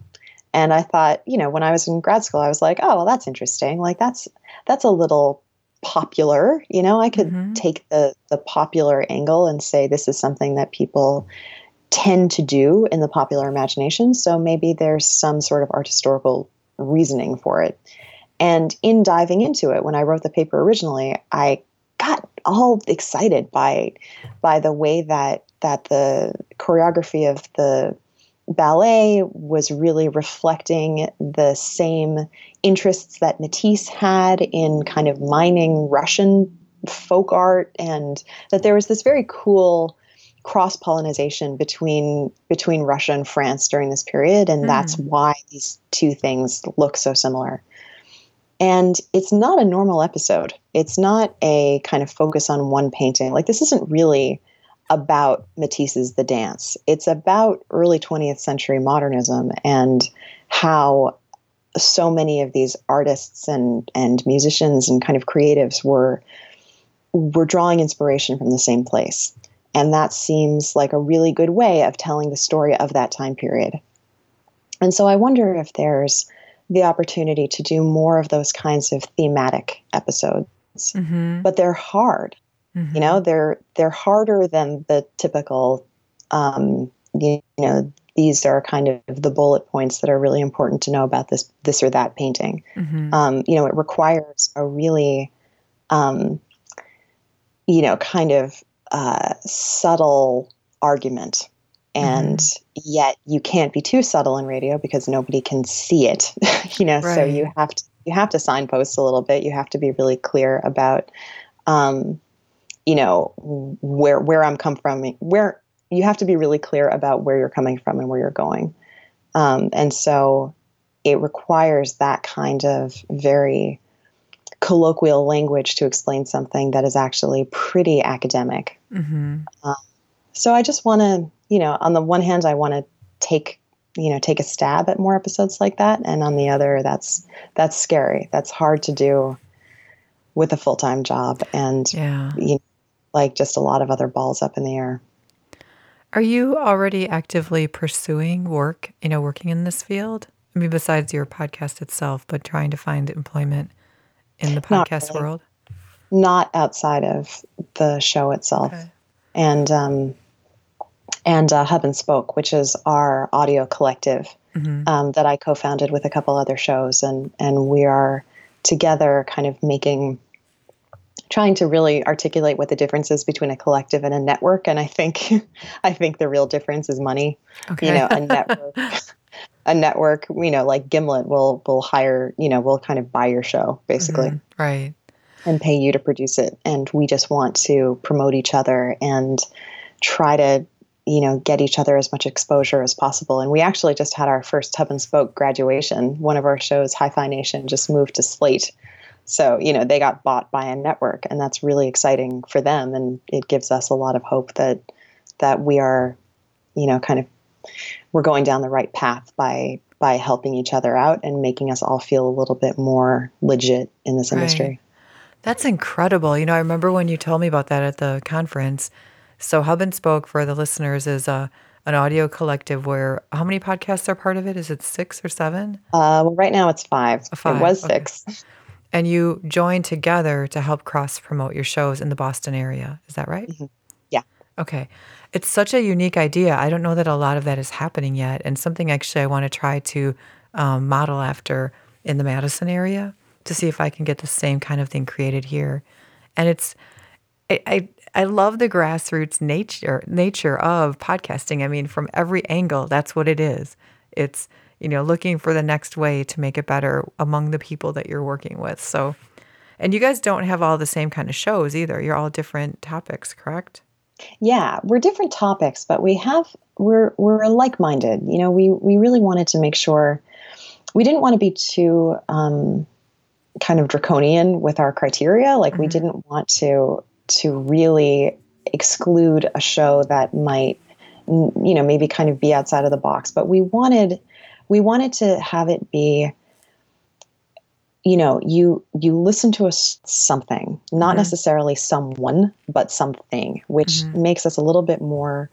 And I thought, you know, when I was in grad school, I was like, oh, well, that's interesting. Like that's that's a little popular. You know, I could mm-hmm. take the the popular angle and say this is something that people tend to do in the popular imagination. So maybe there's some sort of art historical reasoning for it. And in diving into it, when I wrote the paper originally, I got all excited by by the way that that the choreography of the ballet was really reflecting the same interests that Matisse had in kind of mining Russian folk art, and that there was this very cool cross pollination between between Russia and France during this period, and mm. that's why these two things look so similar. And it's not a normal episode. It's not a kind of focus on one painting. Like this isn't really about Matisse's The Dance. It's about early 20th century modernism and how so many of these artists and and musicians and kind of creatives were were drawing inspiration from the same place. And that seems like a really good way of telling the story of that time period. And so I wonder if there's the opportunity to do more of those kinds of thematic episodes. Mm-hmm. But they're hard. Mm-hmm. You know, they're they're harder than the typical. Um, you, know, these are kind of the bullet points that are really important to know about this this or that painting. Mm-hmm. Um, you know, it requires a really, um, you know, kind of uh, subtle argument and mm-hmm. yet you can't be too subtle in radio because nobody can see it you know right. so you have to you have to signpost a little bit you have to be really clear about um, you know where where I'm come from where you have to be really clear about where you're coming from and where you're going um, and so it requires that kind of very colloquial language to explain something that is actually pretty academic mm-hmm. um, so I just want to you know on the one hand I want to take you know take a stab at more episodes like that and on the other that's that's scary that's hard to do with a full-time job and yeah. you know, like just a lot of other balls up in the air. Are you already actively pursuing work, you know, working in this field? I mean, besides your podcast itself, but trying to find employment in the podcast really. world? Not outside of the show itself. Okay. And, um, and uh, Hub and Spoke, which is our audio collective mm-hmm. um, that I co-founded with a couple other shows, and and we are together, kind of making trying to really articulate what the difference is between a collective and a network. And I think, I think the real difference is money. Okay. You know, a network, a network, you know, like Gimlet will will hire, you know, will kind of buy your show basically, mm-hmm. right, and pay you to produce it. And we just want to promote each other and try to you know get each other as much exposure as possible. And we actually just had our first hub and spoke graduation. One of our shows hi-fi nation just moved to slate. So, you know, they got bought by a network and that's really exciting for them. And it gives us a lot of hope that that we are, you know, kind of we're going down the right path by by helping each other out and making us all feel a little bit more legit in this industry. That's incredible. You know, I remember when you told me about that at the conference. So Hub and Spoke for the listeners is a an audio collective where how many podcasts are part of it? Is it six or seven? Uh, well, right now it's five. five. It was okay. six and you join together to help cross promote your shows in the Boston area. Is that right? Mm-hmm. Okay. It's such a unique idea. I don't know that a lot of that is happening yet, and something actually I want to try to um, model after in the Madison area to see if I can get the same kind of thing created here. And it's, I, I I love the grassroots nature nature of podcasting. I mean, from every angle, that's what it is. It's you know looking for the next way to make it better among the people that you're working with. So, and you guys don't have all the same kind of shows either. You're all different topics, correct? Yeah, we're different topics, but we have we're we're like-minded. You know, we we really wanted to make sure we didn't want to be too um, kind of draconian with our criteria. Like mm-hmm. we didn't want to to really exclude a show that might you know maybe kind of be outside of the box but we wanted we wanted to have it be you know you you listen to a something not mm-hmm. necessarily someone but something which mm-hmm. makes us a little bit more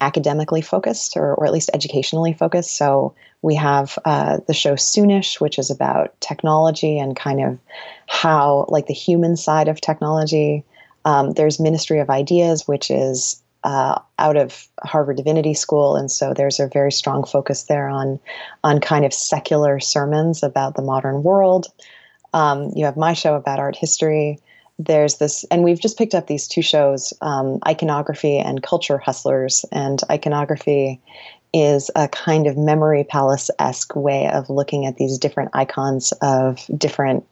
academically focused or, or at least educationally focused so we have uh, the show soonish which is about technology and kind of how like the human side of technology um, there's ministry of ideas which is uh, out of Harvard Divinity School, and so there's a very strong focus there on on kind of secular sermons about the modern world. Um, you have my show about art history. There's this, and we've just picked up these two shows, um, Iconography and Culture Hustlers. And Iconography is a kind of memory palace esque way of looking at these different icons of different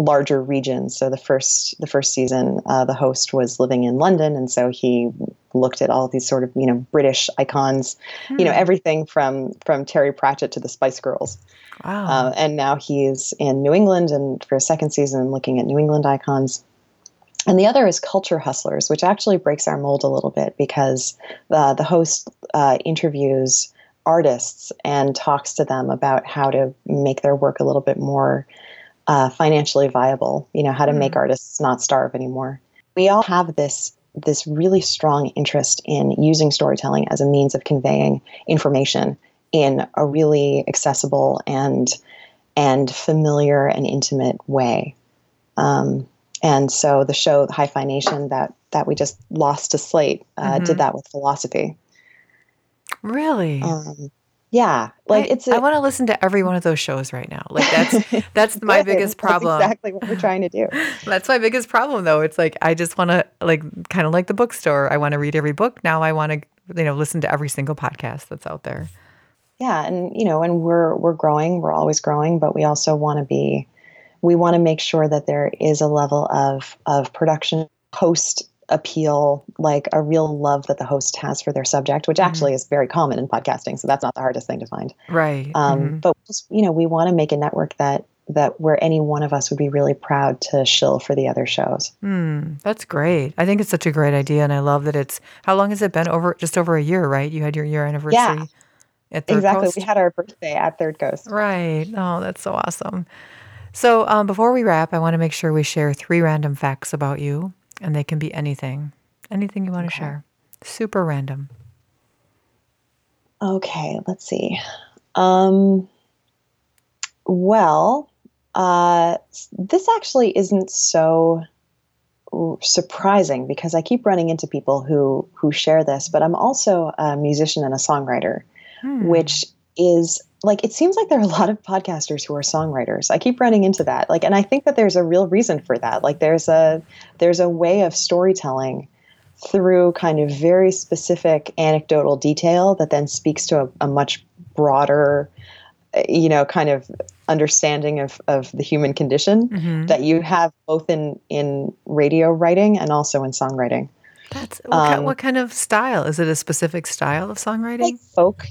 larger regions. So the first the first season, uh, the host was living in London, and so he looked at all these sort of you know British icons, hmm. you know hmm. everything from from Terry Pratchett to the Spice Girls. Wow. Uh, and now he's in New England, and for a second season, looking at New England icons. And the other is Culture Hustlers, which actually breaks our mold a little bit because uh, the host uh, interviews artists and talks to them about how to make their work a little bit more uh, financially viable. You know, how to mm. make artists not starve anymore. We all have this this really strong interest in using storytelling as a means of conveying information in a really accessible and and familiar and intimate way. Um, and so the show the Hi-Fi Nation that that we just lost to Slate uh, mm-hmm. did that with philosophy. Really? Um, yeah, like I, it's. A, I want to listen to every one of those shows right now. Like that's that's my biggest problem. That's exactly what we're trying to do. that's my biggest problem, though. It's like I just want to like kind of like the bookstore. I want to read every book now. I want to you know listen to every single podcast that's out there. Yeah, and you know, and we're we're growing. We're always growing, but we also want to be. We want to make sure that there is a level of of production post appeal, like a real love that the host has for their subject, which mm-hmm. actually is very common in podcasting. So that's not the hardest thing to find. Right. Um, mm-hmm. But just, you know, we want to make a network that that where any one of us would be really proud to shill for the other shows. Mm, that's great. I think it's such a great idea, and I love that it's. How long has it been? Over just over a year, right? You had your year anniversary. Yeah. exactly. Coast? We had our birthday at Third Coast. Right. Oh, that's so awesome. So, um, before we wrap, I want to make sure we share three random facts about you and they can be anything, anything you want okay. to share. Super random. Okay, let's see. Um, well, uh, this actually isn't so surprising because I keep running into people who who share this, but I'm also a musician and a songwriter, hmm. which is like it seems like there are a lot of podcasters who are songwriters. I keep running into that. Like and I think that there's a real reason for that. Like there's a there's a way of storytelling through kind of very specific anecdotal detail that then speaks to a, a much broader you know kind of understanding of, of the human condition mm-hmm. that you have both in in radio writing and also in songwriting that's what, um, kind, what kind of style is it a specific style of songwriting like folk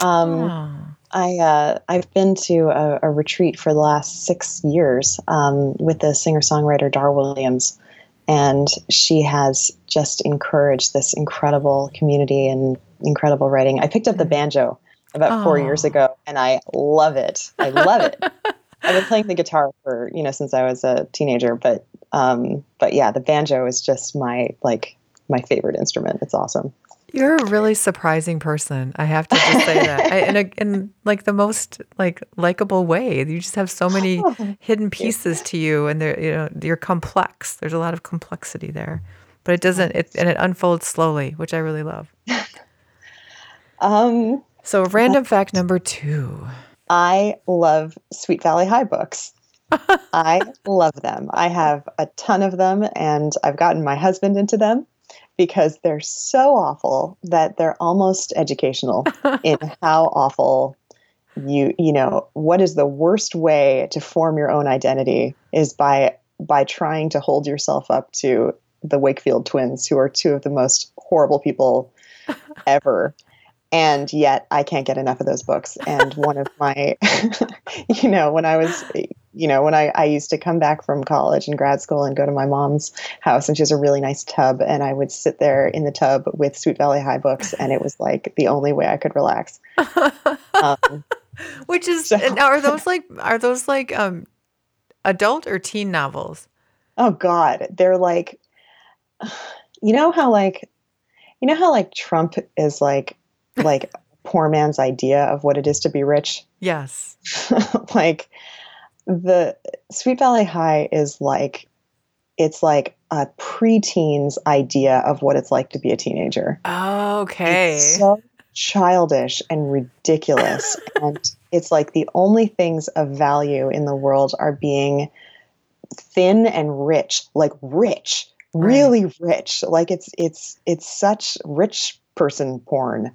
um, oh. I uh, I've been to a, a, retreat for the last six years um, with the singer songwriter Dar Williams, and she has just encouraged this incredible community and incredible writing. I picked up the banjo about oh. four years ago, and I love it. I love it. I've been playing the guitar for you know since I was a teenager, but um, but yeah, the banjo is just my like my favorite instrument. It's awesome. You're a really surprising person. I have to just say that, I, in, a, in like the most like likable way. You just have so many oh, hidden pieces to you, and they're you know you're complex. There's a lot of complexity there, but it doesn't. It and it unfolds slowly, which I really love. um. So random fact number two. I love Sweet Valley High books. I love them. I have a ton of them, and I've gotten my husband into them because they're so awful that they're almost educational in how awful you you know what is the worst way to form your own identity is by by trying to hold yourself up to the Wakefield twins who are two of the most horrible people ever and yet I can't get enough of those books. And one of my, you know, when I was, you know, when I, I used to come back from college and grad school and go to my mom's house, and she has a really nice tub, and I would sit there in the tub with Sweet Valley High books, and it was like the only way I could relax. Um, Which is, so, are those like, are those like um, adult or teen novels? Oh God, they're like, you know how like, you know how like Trump is like like poor man's idea of what it is to be rich. Yes. like the Sweet Valley High is like it's like a preteen's idea of what it's like to be a teenager. okay. It's so childish and ridiculous. and it's like the only things of value in the world are being thin and rich, like rich, right. really rich. Like it's it's it's such rich person porn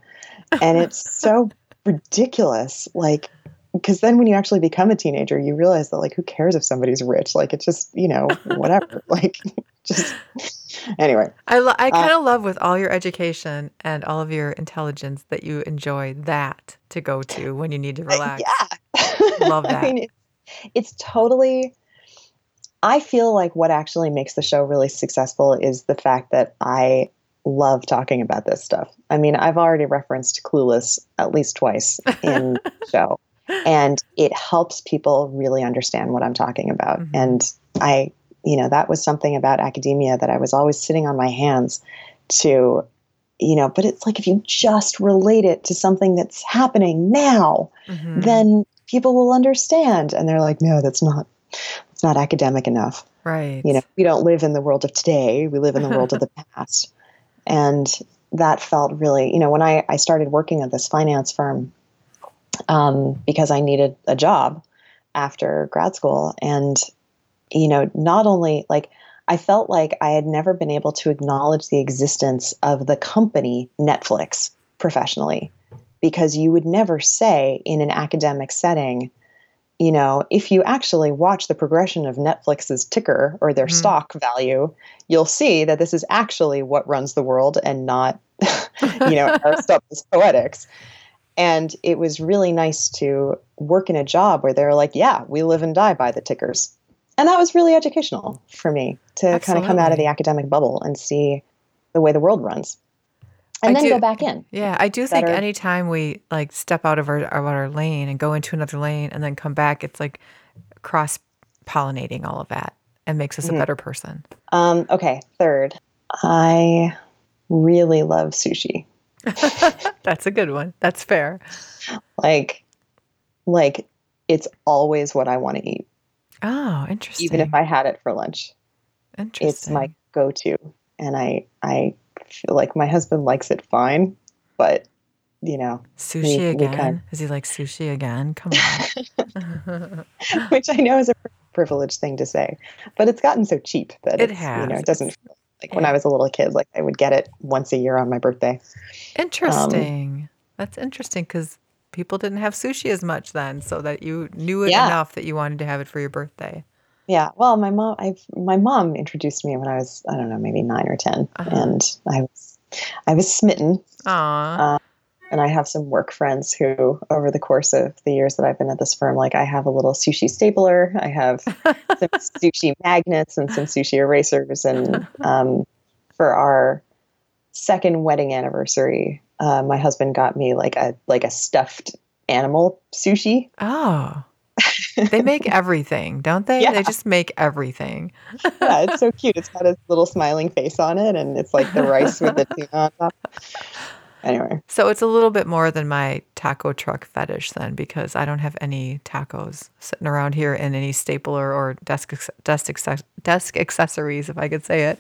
and it's so ridiculous like because then when you actually become a teenager you realize that like who cares if somebody's rich? Like it's just you know whatever. Like just anyway. I, lo- I kind of uh, love with all your education and all of your intelligence that you enjoy that to go to when you need to relax. Yeah love that. I mean, it's, it's totally i feel like what actually makes the show really successful is the fact that i love talking about this stuff. I mean, I've already referenced Clueless at least twice in the show, and it helps people really understand what I'm talking about. Mm-hmm. And I, you know, that was something about academia that I was always sitting on my hands to, you know, but it's like if you just relate it to something that's happening now, mm-hmm. then people will understand. And they're like, no, that's not, it's not academic enough. Right. You know, we don't live in the world of today. We live in the world of the past. And that felt really, you know, when I, I started working at this finance firm um, because I needed a job after grad school. And, you know, not only like I felt like I had never been able to acknowledge the existence of the company Netflix professionally because you would never say in an academic setting, you know, if you actually watch the progression of Netflix's ticker or their mm-hmm. stock value, you'll see that this is actually what runs the world and not, you know, Aristotle's poetics. And it was really nice to work in a job where they're like, yeah, we live and die by the tickers. And that was really educational for me to Absolutely. kind of come out of the academic bubble and see the way the world runs and I then do, go back in. Yeah, I do think anytime we like step out of our, of our lane and go into another lane and then come back, it's like cross pollinating all of that and makes us mm-hmm. a better person. Um, okay, third, I really love sushi. That's a good one. That's fair. Like, like it's always what I want to eat. Oh, interesting. Even if I had it for lunch. Interesting. It's my go-to, and I I feel like my husband likes it fine, but you know, sushi we, again. We kind of... Is he like sushi again? Come on. Which I know is a privileged thing to say, but it's gotten so cheap that it has. You know, it doesn't like when I was a little kid, like I would get it once a year on my birthday. Interesting. Um, That's interesting because people didn't have sushi as much then, so that you knew it yeah. enough that you wanted to have it for your birthday. Yeah, well, my mom, I my mom introduced me when I was I don't know maybe nine or 10 uh-huh. and I was I was smitten. Aww. Uh, and I have some work friends who, over the course of the years that I've been at this firm, like I have a little sushi stapler, I have some sushi magnets and some sushi erasers, and um, for our second wedding anniversary, uh, my husband got me like a like a stuffed animal sushi. Oh they make everything, don't they? Yeah. They just make everything. yeah, it's so cute. It's got a little smiling face on it, and it's like the rice with the tuna on top. Anyway. So it's a little bit more than my taco truck fetish then, because I don't have any tacos sitting around here in any stapler or desk desk desk accessories, if I could say it.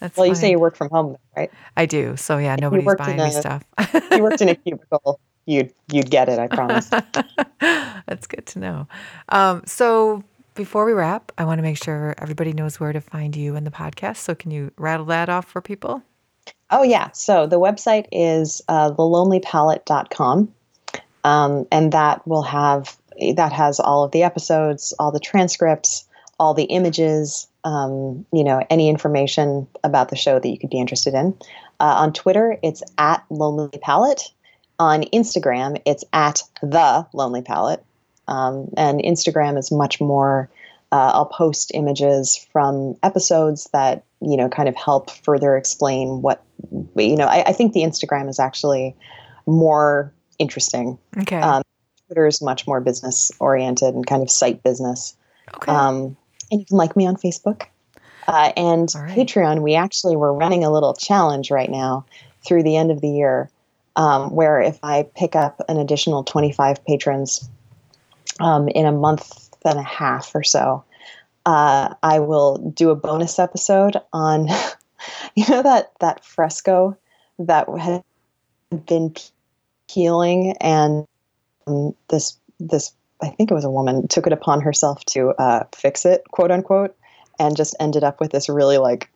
That's well, you say you work from home, right? I do. So yeah, nobody's buying me stuff. you worked in a cubicle you'd you'd get it. I promise. That's good to know. Um, so before we wrap, I want to make sure everybody knows where to find you in the podcast. So can you rattle that off for people? Oh, yeah. So the website is uh, thelonelypalette.com. Um, and that will have, that has all of the episodes, all the transcripts, all the images, um, you know, any information about the show that you could be interested in. Uh, on Twitter, it's at Lonely Palette. On Instagram, it's at the Lonely Palette. Um, and Instagram is much more. Uh, I'll post images from episodes that you know kind of help further explain what you know. I, I think the Instagram is actually more interesting. Okay. Um, Twitter is much more business oriented and kind of site business. Okay. Um, and you can like me on Facebook. Uh, and right. Patreon, we actually were running a little challenge right now through the end of the year, um, where if I pick up an additional 25 patrons um, in a month and a half or so, uh, I will do a bonus episode on, you know, that that fresco that had been peeling, and um, this this I think it was a woman took it upon herself to uh, fix it, quote unquote, and just ended up with this really like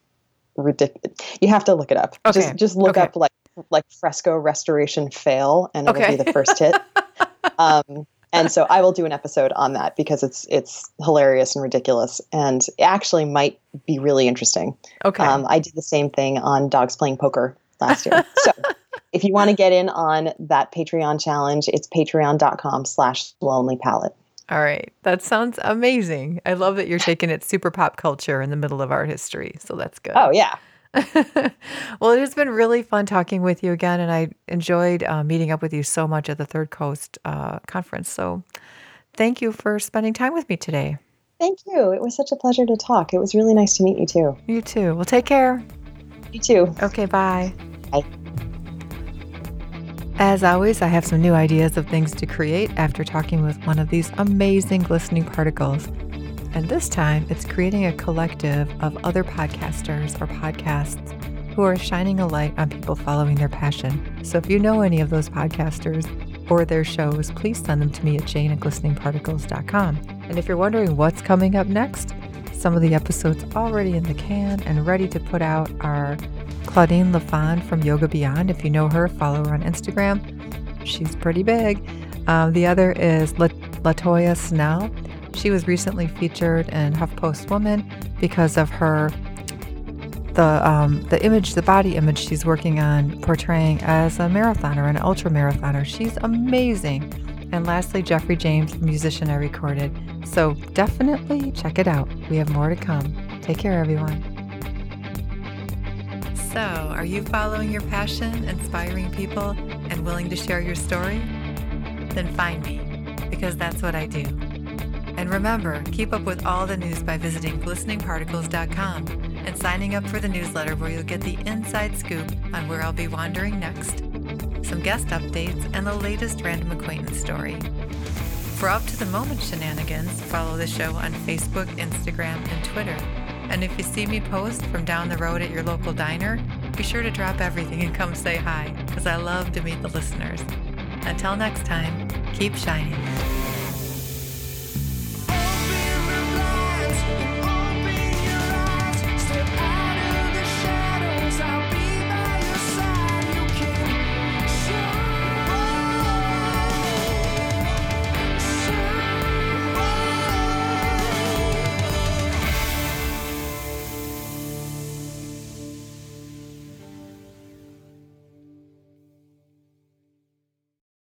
ridiculous. You have to look it up. Okay. Just just look Okay. up like like fresco restoration fail, and it'll be the first hit. um, and so I will do an episode on that because it's it's hilarious and ridiculous, and actually might be really interesting. okay. Um, I did the same thing on dogs playing poker last year. so if you want to get in on that Patreon challenge, it's patreon.com slash lonely palette. All right. That sounds amazing. I love that you're taking it super pop culture in the middle of art history. So that's good. Oh yeah. well, it has been really fun talking with you again, and I enjoyed uh, meeting up with you so much at the Third Coast uh, conference. So, thank you for spending time with me today. Thank you. It was such a pleasure to talk. It was really nice to meet you too. You too. Well, take care. You too. Okay, bye. Bye. As always, I have some new ideas of things to create after talking with one of these amazing glistening particles. And this time, it's creating a collective of other podcasters or podcasts who are shining a light on people following their passion. So if you know any of those podcasters or their shows, please send them to me at jane at glisteningparticles.com. And if you're wondering what's coming up next, some of the episodes already in the can and ready to put out are Claudine LaFond from Yoga Beyond. If you know her, follow her on Instagram. She's pretty big. Um, the other is La- Latoya Snell. She was recently featured in HuffPost Woman because of her the um, the image, the body image she's working on portraying as a marathoner, an ultra marathoner. She's amazing. And lastly, Jeffrey James, musician I recorded. So definitely check it out. We have more to come. Take care, everyone. So, are you following your passion, inspiring people, and willing to share your story? Then find me, because that's what I do. And remember, keep up with all the news by visiting glisteningparticles.com and signing up for the newsletter where you'll get the inside scoop on where I'll be wandering next, some guest updates, and the latest random acquaintance story. For up to the moment shenanigans, follow the show on Facebook, Instagram, and Twitter. And if you see me post from down the road at your local diner, be sure to drop everything and come say hi, because I love to meet the listeners. Until next time, keep shining.